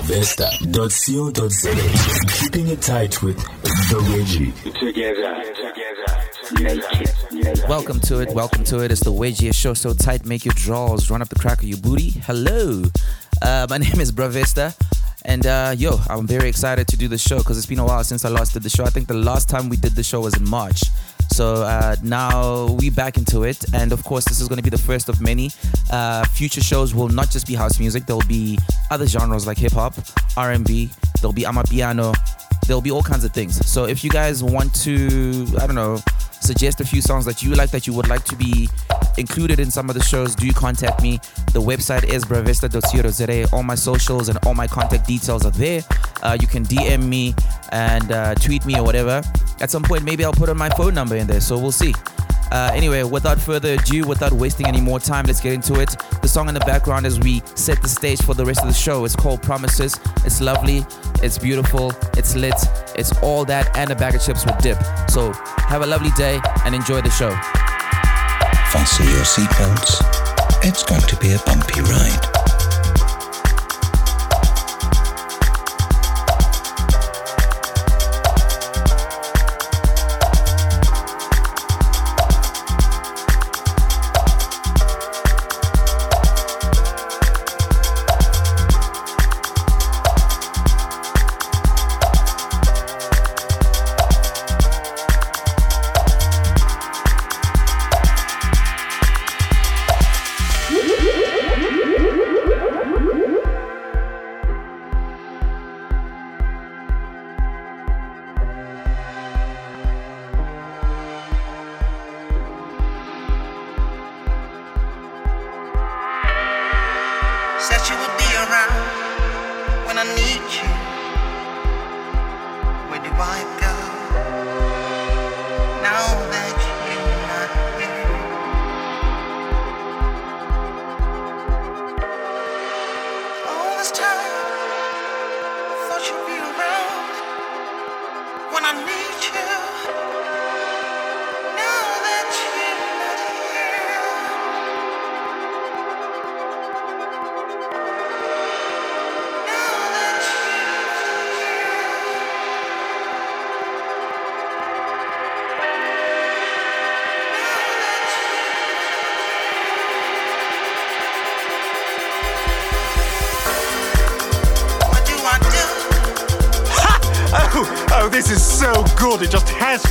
bravesta.co.za. Keeping it tight with The Wedgie. Together. Welcome to it, welcome to it. It's the Wedgie show so tight, make your draws, run up the crack of your booty. Hello. Uh, my name is Bravesta. And uh, yo, I'm very excited to do the show because it's been a while since I last did the show. I think the last time we did the show was in March. So uh, now we back into it, and of course, this is going to be the first of many. Uh, future shows will not just be house music; there will be other genres like hip hop, R&B. There'll be amapiano. There'll be all kinds of things. So if you guys want to, I don't know, suggest a few songs that you like that you would like to be included in some of the shows, do contact me. The website is bravesta.co.za. All my socials and all my contact details are there. Uh, you can DM me and uh, tweet me or whatever. At some point, maybe I'll put on my phone number in there, so we'll see. Uh, anyway, without further ado, without wasting any more time, let's get into it. The song in the background as we set the stage for the rest of the show is called Promises. It's lovely, it's beautiful, it's lit, it's all that and a bag of chips with dip. So have a lovely day and enjoy the show. Fasten your seatbelts. It's going to be a bumpy ride. This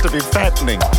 to be fattening.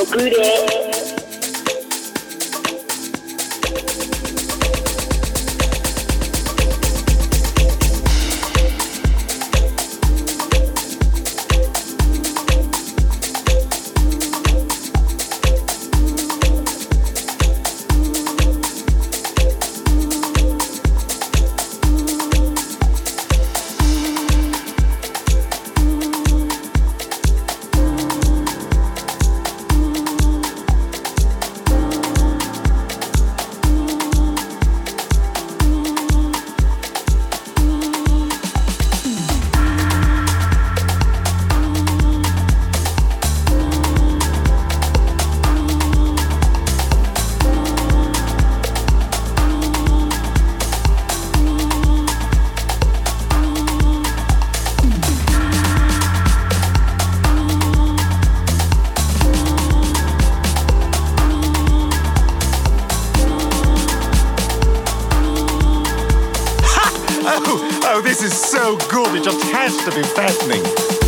Up to be fattening.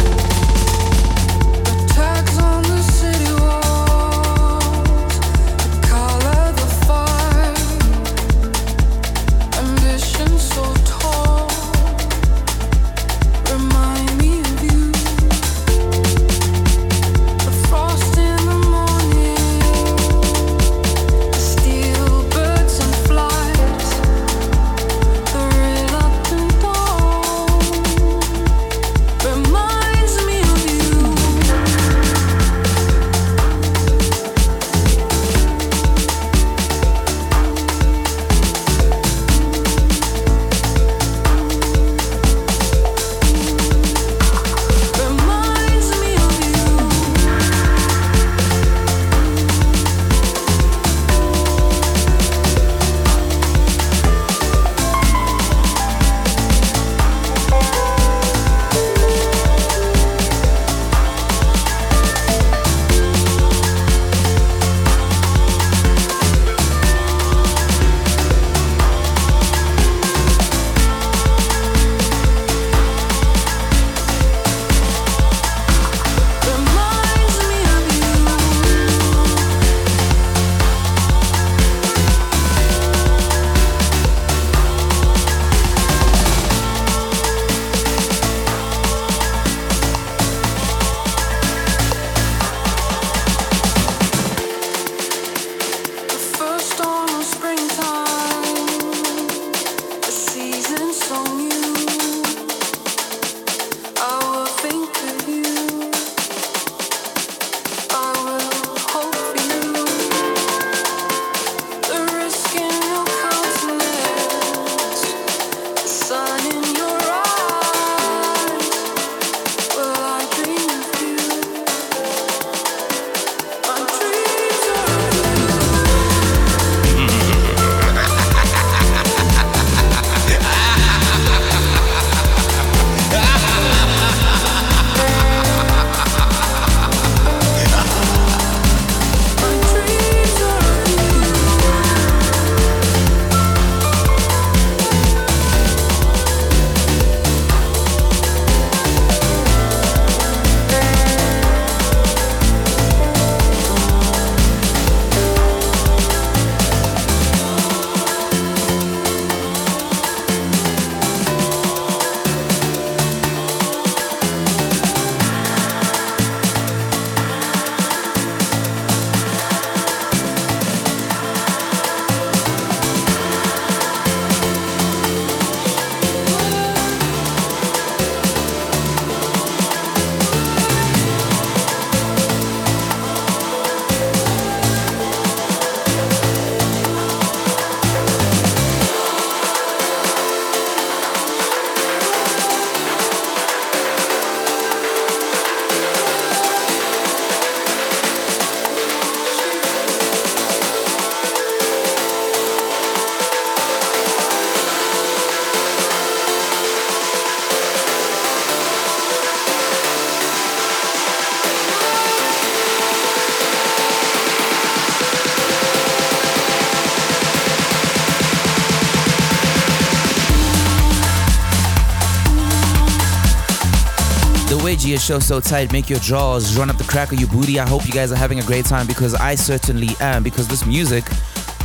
Wedgie, a show so tight, make your jaws run up the crack of your booty. I hope you guys are having a great time because I certainly am. Because this music,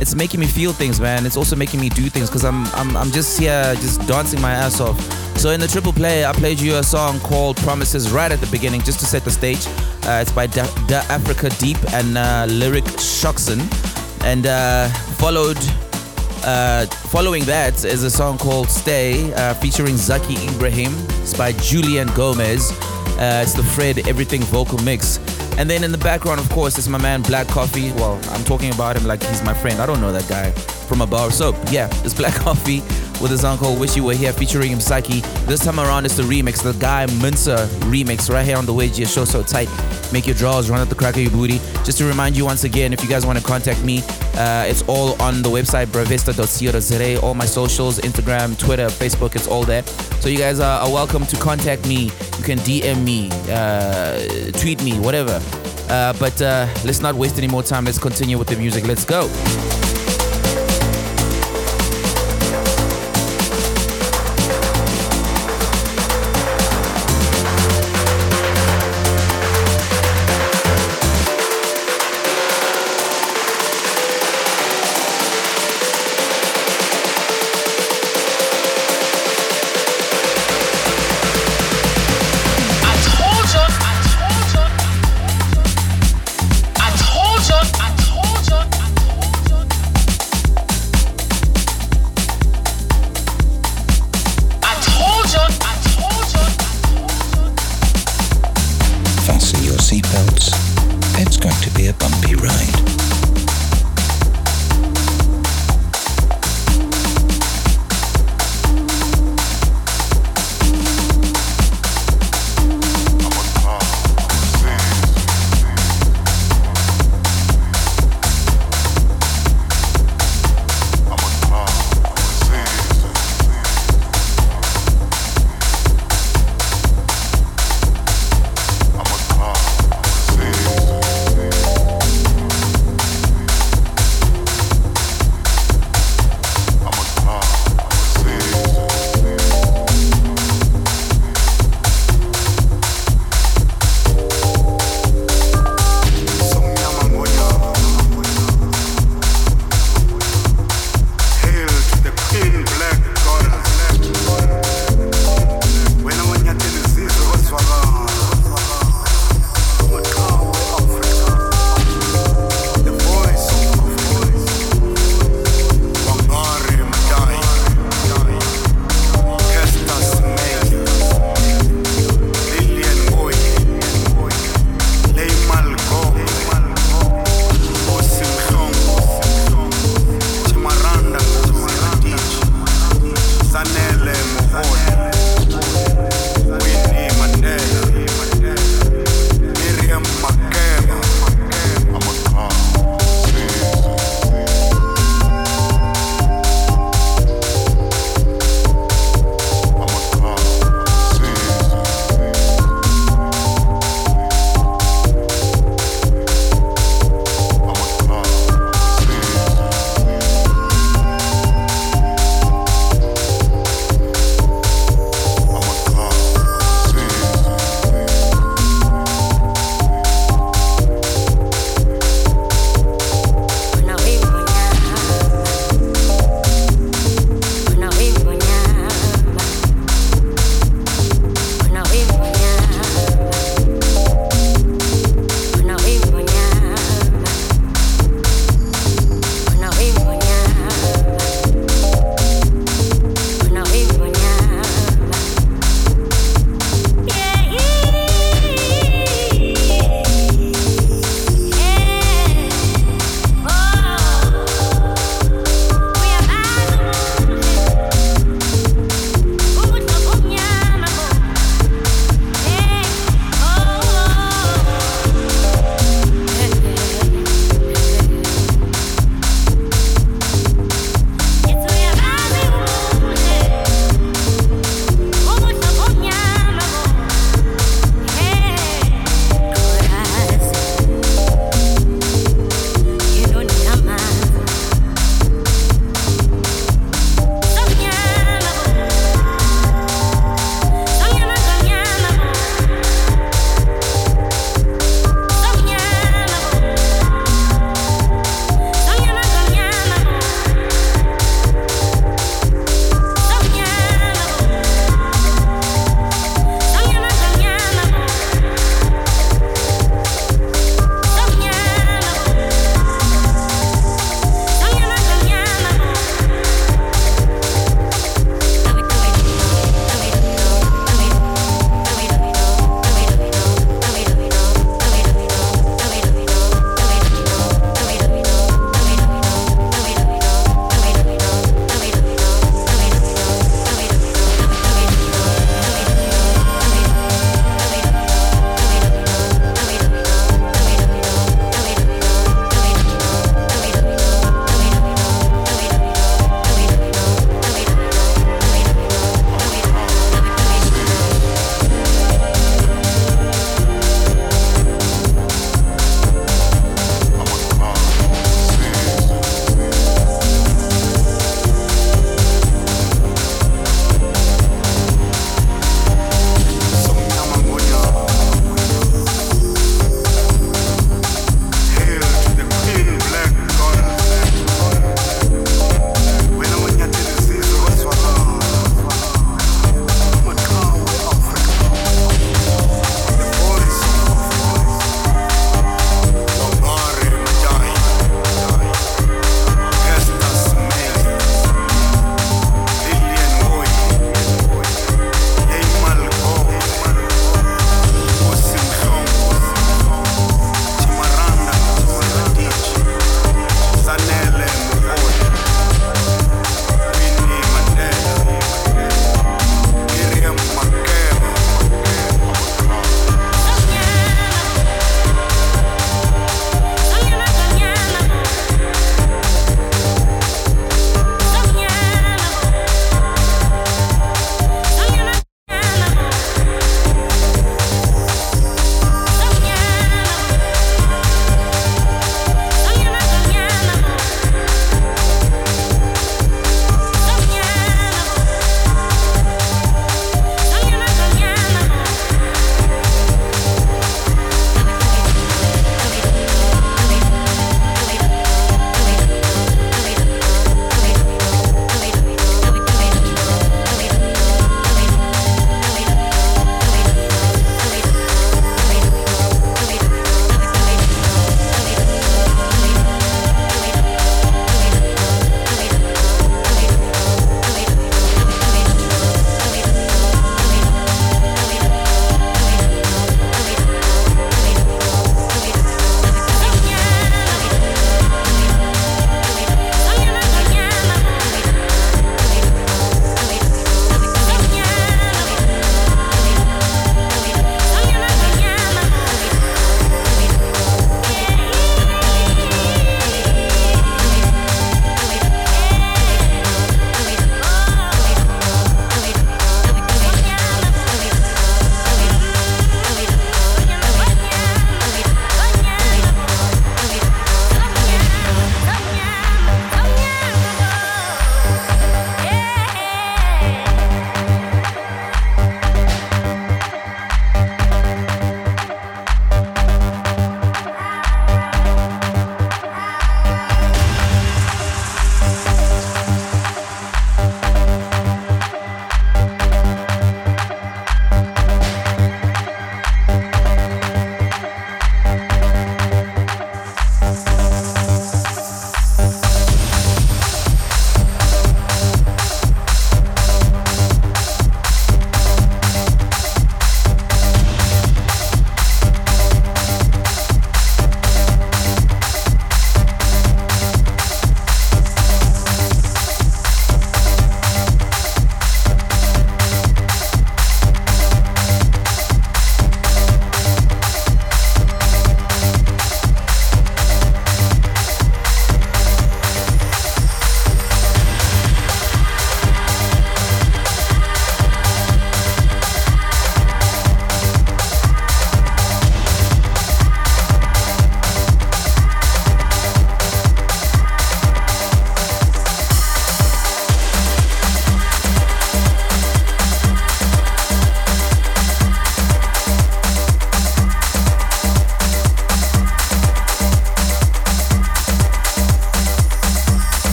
it's making me feel things, man. It's also making me do things because I'm, I'm I'm just here, just dancing my ass off. So in the triple play, I played you a song called Promises right at the beginning, just to set the stage. Uh, it's by da, Africa Deep and uh, Lyric Shockson, and uh, followed uh, following that is a song called Stay uh, featuring Zaki Ibrahim. It's by Julian Gomez. Uh, it's the Fred Everything vocal mix. And then in the background, of course, is my man Black Coffee. Well, I'm talking about him like he's my friend. I don't know that guy from a bar. So, yeah, it's Black Coffee with song called Wish You Were Here featuring Msaki. This time around, it's the remix, the Guy Mantzur remix right here on the Wedge. Your show so tight. Make your draws, run up the crack of your booty. Just to remind you once again, if you guys want to contact me, uh, it's all on the website, bravesta.co.za. All my socials, Instagram, Twitter, Facebook, it's all there. So you guys are, are welcome to contact me. You can DM me, uh, tweet me, whatever. Uh, but uh, let's not waste any more time. Let's continue with the music. Let's go.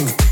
Ooh.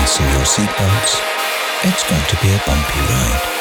Fasten your seatbelts. It's going to be a bumpy ride.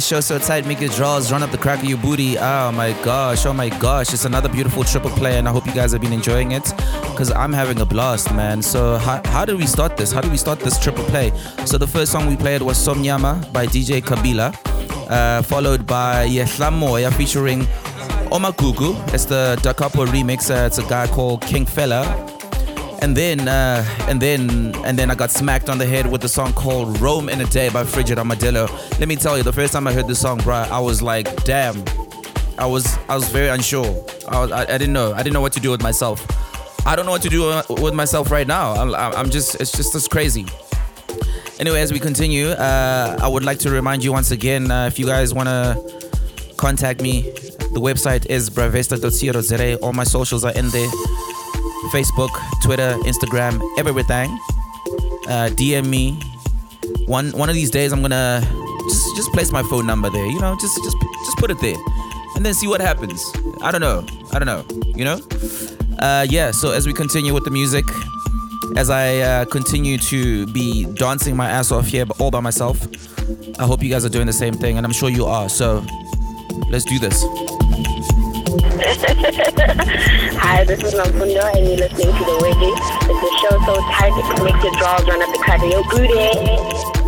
Wedgiest show so tight, make your draws, run up the crack of your booty. Oh my gosh, oh my gosh. It's another beautiful triple play, and I hope you guys have been enjoying it because I'm having a blast, man. So, how, how did we start this? How did we start this triple play? So, the first song we played was Somnyama by DJ Kabila, uh, followed by Yehla Moya featuring Omagugu. It's the Da Capo remix. Uh, it's a guy called King Fella and then uh, and then and then I got smacked on the head with the song called "Rome in a Day" by Frigid Armadillo. Let me tell you, the first time I heard this song, bruh, I was like, damn. I was I was very unsure. I, was, I, I didn't know. I didn't know what to do with myself. I don't know what to do with myself right now. I'm, I'm just it's just as crazy. Anyway, as we continue, uh, I would like to remind you once again, uh, if you guys want to contact me, the website is bravesta.co.za. All my socials are in there. Facebook, Twitter, Instagram, everything. Uh, DM me. One one of these days, I'm gonna just just place my phone number there. You know, just just just put it there, and then see what happens. I don't know. I don't know. You know. Uh, yeah. So as we continue with the music, as I uh, continue to be dancing my ass off here, all by myself, I hope you guys are doing the same thing, and I'm sure you are. So let's do this. Hi, this is Namfundo, and you're listening to The Wedgie. It's a show so tight it makes your drawers run up the crack of your booty.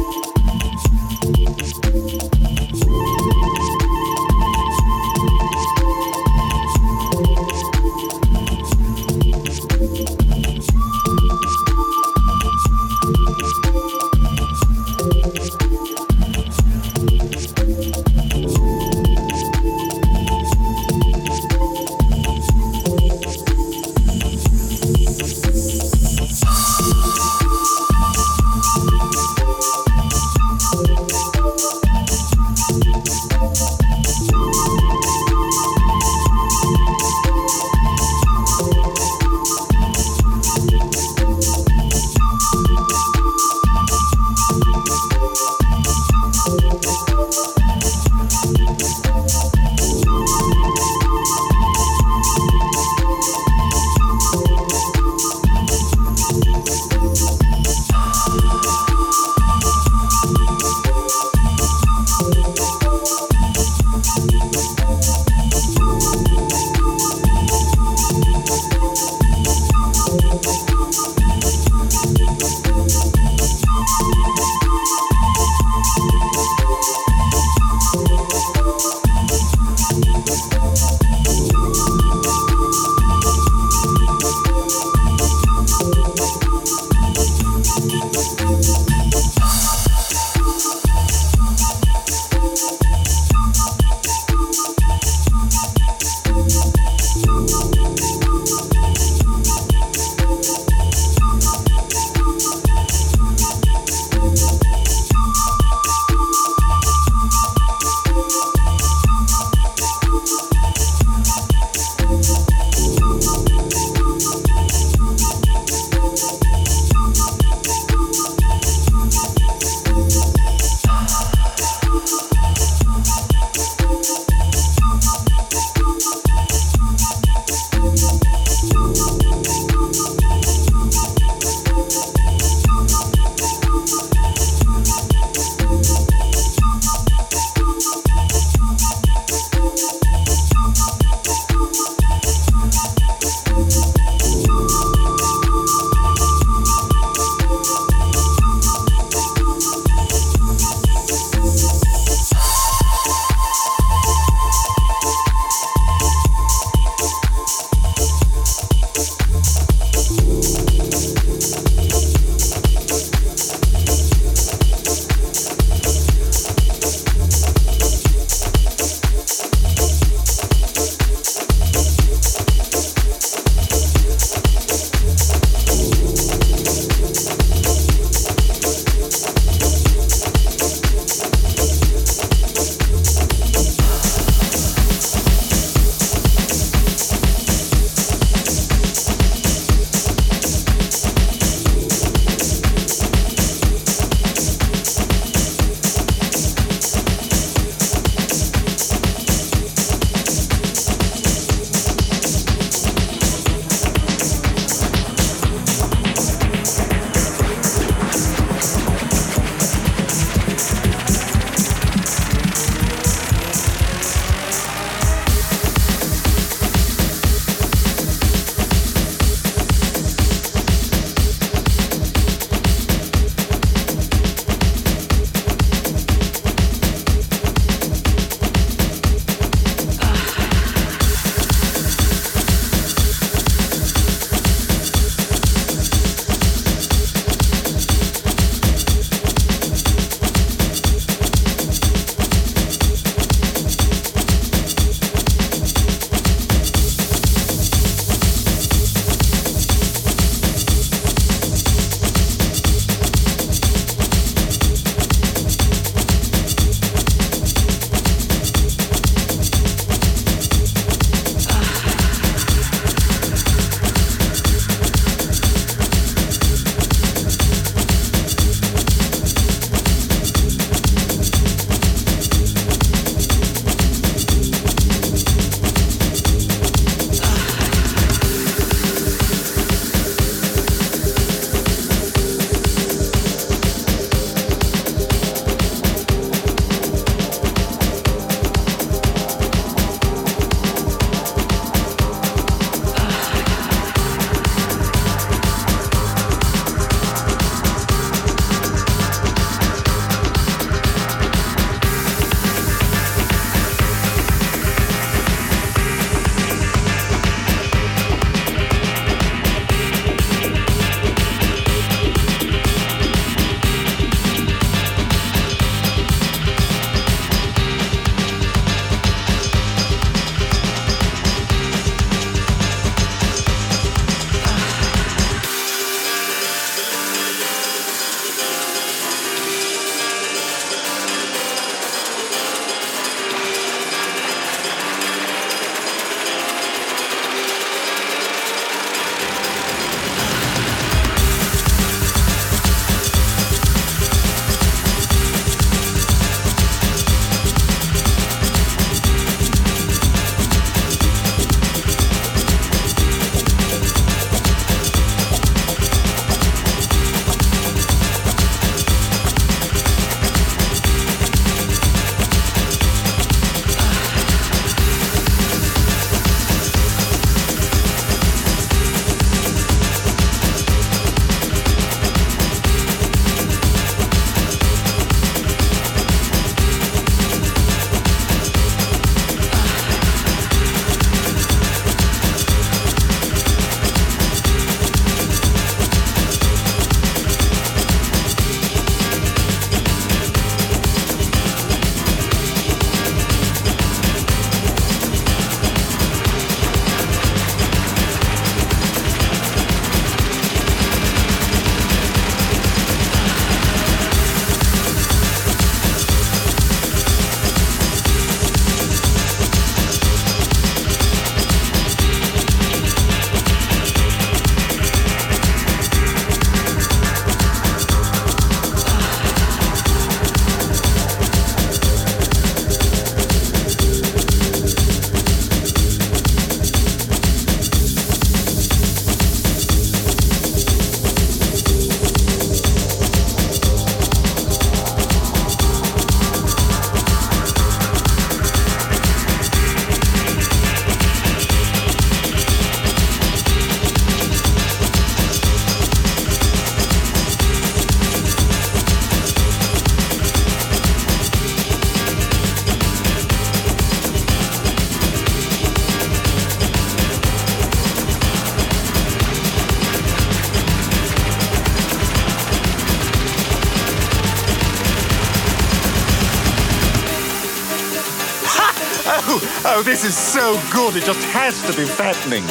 This is so good. It just has to be fattening.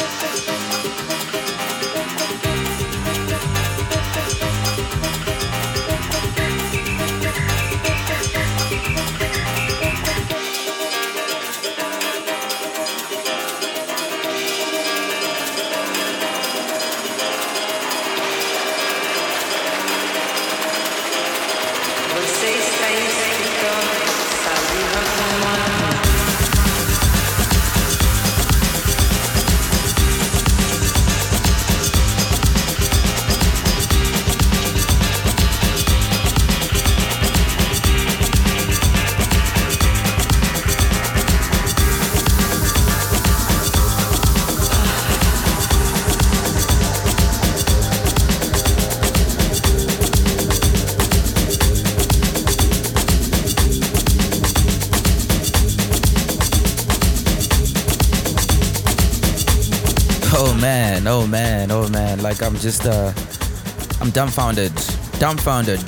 Just uh I'm dumbfounded. Dumbfounded.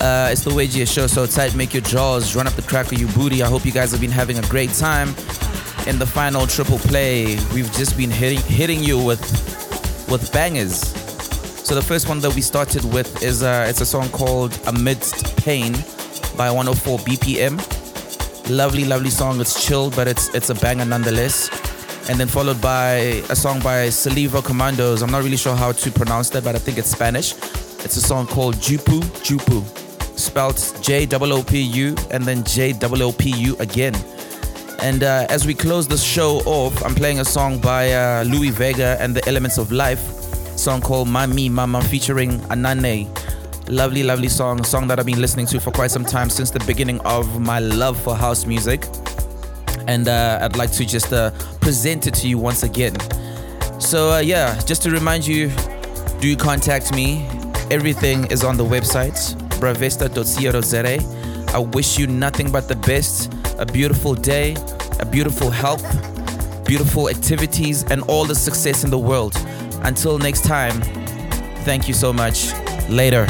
Uh it's the G show, so tight, make your jaws, run up the crack of your booty. I hope you guys have been having a great time in the final triple play. We've just been hitting hitting you with with bangers. So the first one that we started with is uh it's a song called Amidst Pain by 104 BPM. Lovely, lovely song. It's chilled, but it's it's a banger nonetheless and then followed by a song by Saliva Commandos. I'm not really sure how to pronounce that, but I think it's Spanish. It's a song called Joopu Joopu, spelled J O O P U and then J O O P U again. And uh, as we close the show off, I'm playing a song by uh, Louie Vega and the Elements of Life, song called Mami Mama featuring Anane. Lovely, lovely song, a song that I've been listening to for quite some time since the beginning of my love for house music and uh, I'd like to just uh, present it to you once again. So uh, yeah, just to remind you, do contact me. Everything is on the website bravesta.co.za. I wish you nothing but the best, a beautiful day, a beautiful health, beautiful activities, and all the success in the world. Until next time, thank you so much. Later.